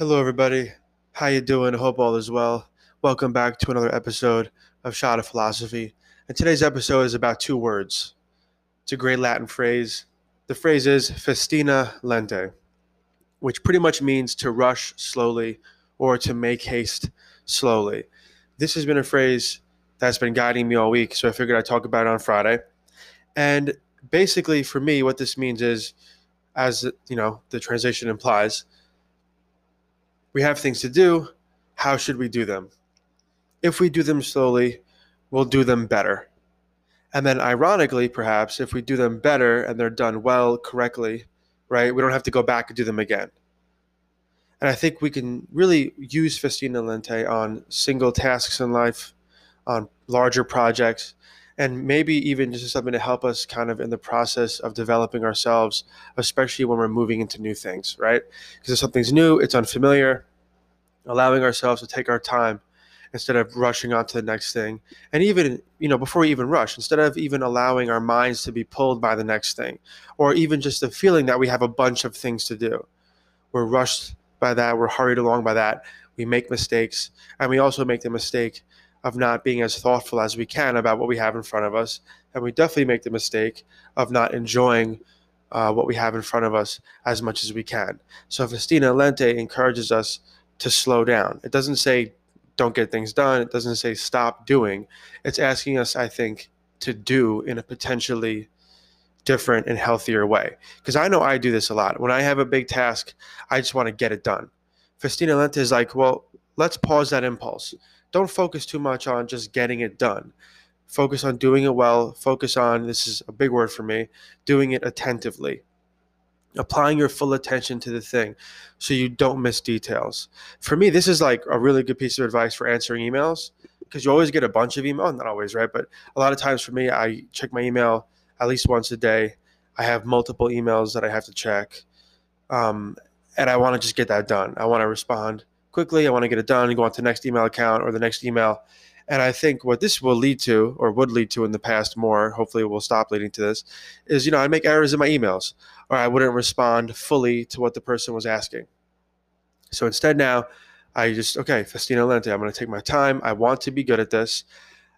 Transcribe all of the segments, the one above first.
Hello, everybody. How you doing? Hope all is well. Welcome back to another episode of Shot of Philosophy. And today's episode is about two words. It's a great Latin phrase. The phrase is festina lente, which pretty much means to rush slowly or to make haste slowly. This has been a phrase that's been guiding me all week, so I figured I'd talk about it on Friday. And basically, for me, what this means is, as you know, the translation implies, we have things to do. How should we do them? If we do them slowly, we'll do them better. And then, ironically, perhaps, if we do them better and they're done well, correctly, right, we don't have to go back and do them again. And I think we can really use Festina Lente on single tasks in life, on larger projects, and maybe even just something to help us kind of in the process of developing ourselves, especially when we're moving into new things, right? Because if something's new, it's unfamiliar, allowing ourselves to take our time instead of rushing on to the next thing. And even, you know, before we even rush, instead of even allowing our minds to be pulled by the next thing, or even just the feeling that we have a bunch of things to do. We're rushed by that, we're hurried along by that, we make mistakes, and we also make the mistake of not being as thoughtful as we can about what we have in front of us. And we definitely make the mistake of not enjoying uh, what we have in front of us as much as we can. So Festina Lente encourages us to slow down. It doesn't say don't get things done. It doesn't say stop doing. It's asking us, I think, to do in a potentially different and healthier way. Because I know I do this a lot. When I have a big task, I just want to get it done. Festina Lente is like, well, let's pause that impulse don't focus too much on just getting it done. Focus on doing it well. Focus on, this is a big word for me, doing it attentively. Applying your full attention to the thing so you don't miss details. For me, this is like a really good piece of advice for answering emails because you always get a bunch of email. Not always, right? But a lot of times for me, I check my email at least once a day. I have multiple emails that I have to check. Um, and I want to just get that done. I want to respond quickly. I want to get it done and go on to the next email account or the next email. And I think what this will lead to, or would lead to in the past more, hopefully it will stop leading to this, is you know, I make errors in my emails or I wouldn't respond fully to what the person was asking. So instead now, I just, okay, Festina Lente, I'm going to take my time. I want to be good at this.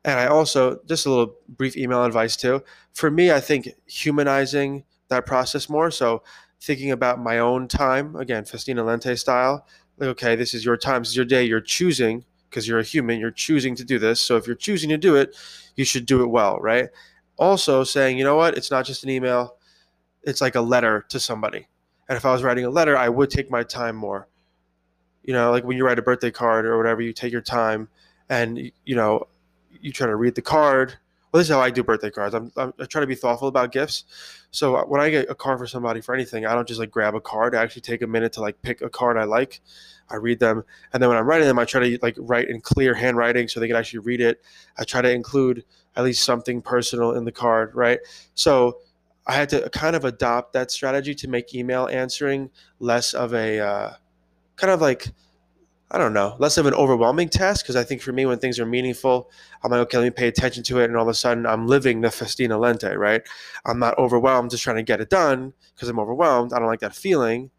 And I also, just a little brief email advice too. For me, I think humanizing that process more. So thinking about my own time, again, Festina Lente style, like, okay, this is your time, this is your day. You're choosing because you're a human. You're choosing to do this. So if you're choosing to do it, you should do it well, right? Also saying, you know what? It's not just an email. It's like a letter to somebody. And if I was writing a letter, I would take my time more. You know, like when you write a birthday card or whatever, you take your time and you know, you try to read the card well, this is how I do birthday cards. I'm, I'm, I try to be thoughtful about gifts. So uh, when I get a card for somebody for anything, I don't just like grab a card. I actually take a minute to like pick a card I like. I read them, and then when I'm writing them, I try to like write in clear handwriting so they can actually read it. I try to include at least something personal in the card, right? So I had to kind of adopt that strategy to make email answering less of a uh, kind of like I don't know, less of an overwhelming task because I think for me, when things are meaningful, I'm like, okay, let me pay attention to it. And all of a sudden, I'm living the festina lente, right? I'm not overwhelmed just trying to get it done because I'm overwhelmed. I don't like that feeling.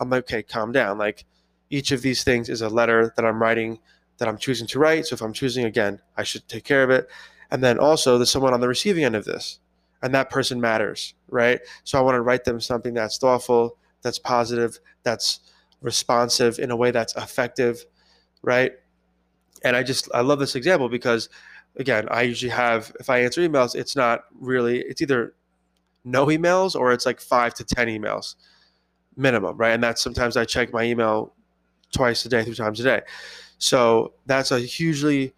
I'm like, okay, calm down. Like each of these things is a letter that I'm writing that I'm choosing to write. So if I'm choosing again, I should take care of it. And then also, there's someone on the receiving end of this, and that person matters, right? So I want to write them something that's thoughtful, that's positive, that's responsive in a way that's effective, right? And I just I love this example because again, I usually have if I answer emails, it's not really it's either no emails or it's like 5 to 10 emails minimum, right? And that's sometimes I check my email twice a day, three times a day. So that's a hugely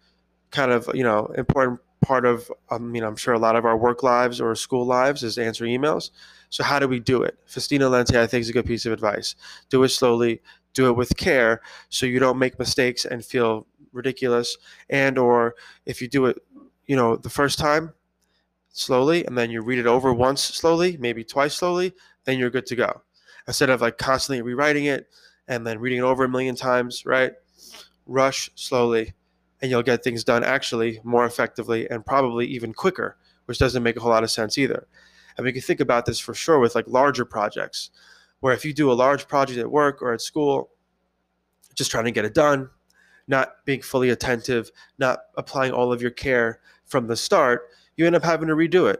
kind of, you know, important part of um, I mean, I'm sure a lot of our work lives or school lives is answering emails. So how do we do it? Festina Lente, I think, is a good piece of advice. Do it slowly, do it with care, so you don't make mistakes and feel ridiculous. And or if you do it, you know, the first time slowly, and then you read it over once slowly, maybe twice slowly, then you're good to go. Instead of like constantly rewriting it and then reading it over a million times, right? Rush slowly, and you'll get things done actually more effectively and probably even quicker, which doesn't make a whole lot of sense either. And we can think about this for sure with like larger projects, where if you do a large project at work or at school, just trying to get it done, not being fully attentive, not applying all of your care from the start, you end up having to redo it.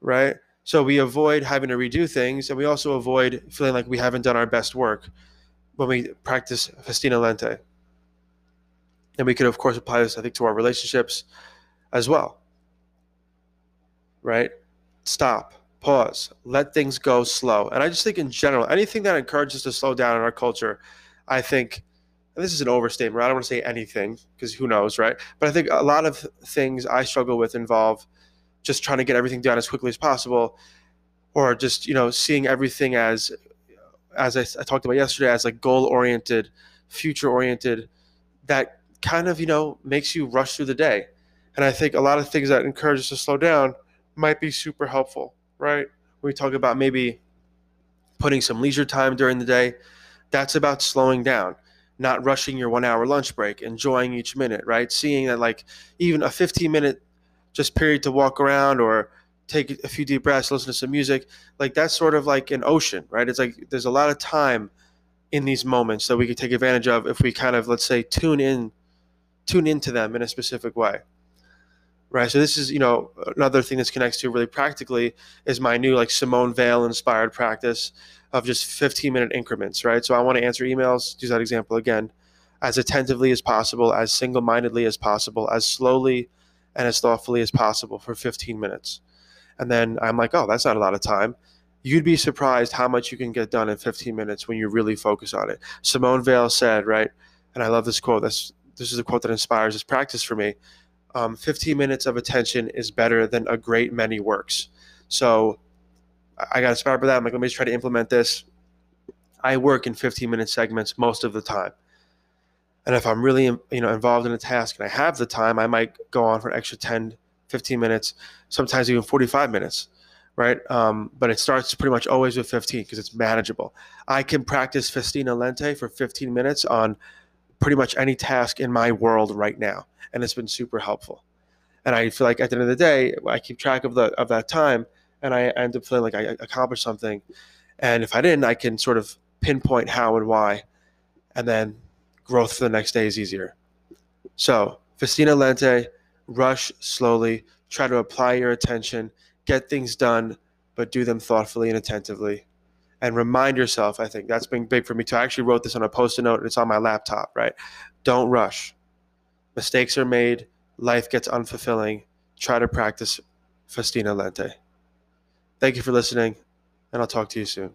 Right? So we avoid having to redo things and we also avoid feeling like we haven't done our best work when we practice festina lente. And we could, of course, apply this, I think, to our relationships as well. Right? Stop, pause, let things go slow. And I just think, in general, anything that encourages to slow down in our culture, I think, this is an overstatement. I don't want to say anything because who knows, right? But I think a lot of things I struggle with involve just trying to get everything done as quickly as possible, or just you know seeing everything as, as I, I talked about yesterday, as like goal oriented, future oriented. That kind of you know makes you rush through the day, and I think a lot of things that encourage us to slow down might be super helpful, right? we talk about maybe putting some leisure time during the day, that's about slowing down not rushing your one hour lunch break, enjoying each minute, right? Seeing that like even a 15 minute just period to walk around or take a few deep breaths, listen to some music, like that's sort of like an ocean, right? It's like there's a lot of time in these moments that we could take advantage of if we kind of let's say tune in tune into them in a specific way right so this is you know another thing this connects to really practically is my new like simone weil inspired practice of just 15 minute increments, right? So I want to answer emails, use that example again, as attentively as possible, as single mindedly as possible, as slowly and as thoughtfully as possible for 15 minutes. And then I'm like, oh, that's not a lot of time. You'd be surprised how much you can get done in 15 minutes when you really focus on it. Simone Weil said, right? And I love this quote. This, this is a quote that inspires this practice for me. Um, 15 minutes of attention is better than a great many works. So I got inspired by that. I'm like, let me just try to implement this. I work in 15 minute segments most of the time. And if I'm really you know involved in a task and I have the time, I might go on for an extra 10, 15 minutes, sometimes even 45 minutes, right? Um, but it starts pretty much always with 15 because it's manageable. I can practice festina lente for 15 minutes on pretty much any task in my world right now, and it's been super helpful. And I feel like at the end of the day, I keep track of the of that time and I end up feeling like I accomplished something. And if I didn't, I can sort of pinpoint how and why, and then growth for the next day is easier. So, festina lente, rush slowly, try to apply your attention, get things done, but do them thoughtfully and attentively. And remind yourself, I think that's been big for me too. I actually wrote this on a post it note and it's on my laptop, right? Don't rush. Mistakes are made, life gets unfulfilling. Try to practice festina lente. Thank you for listening, and I'll talk to you soon.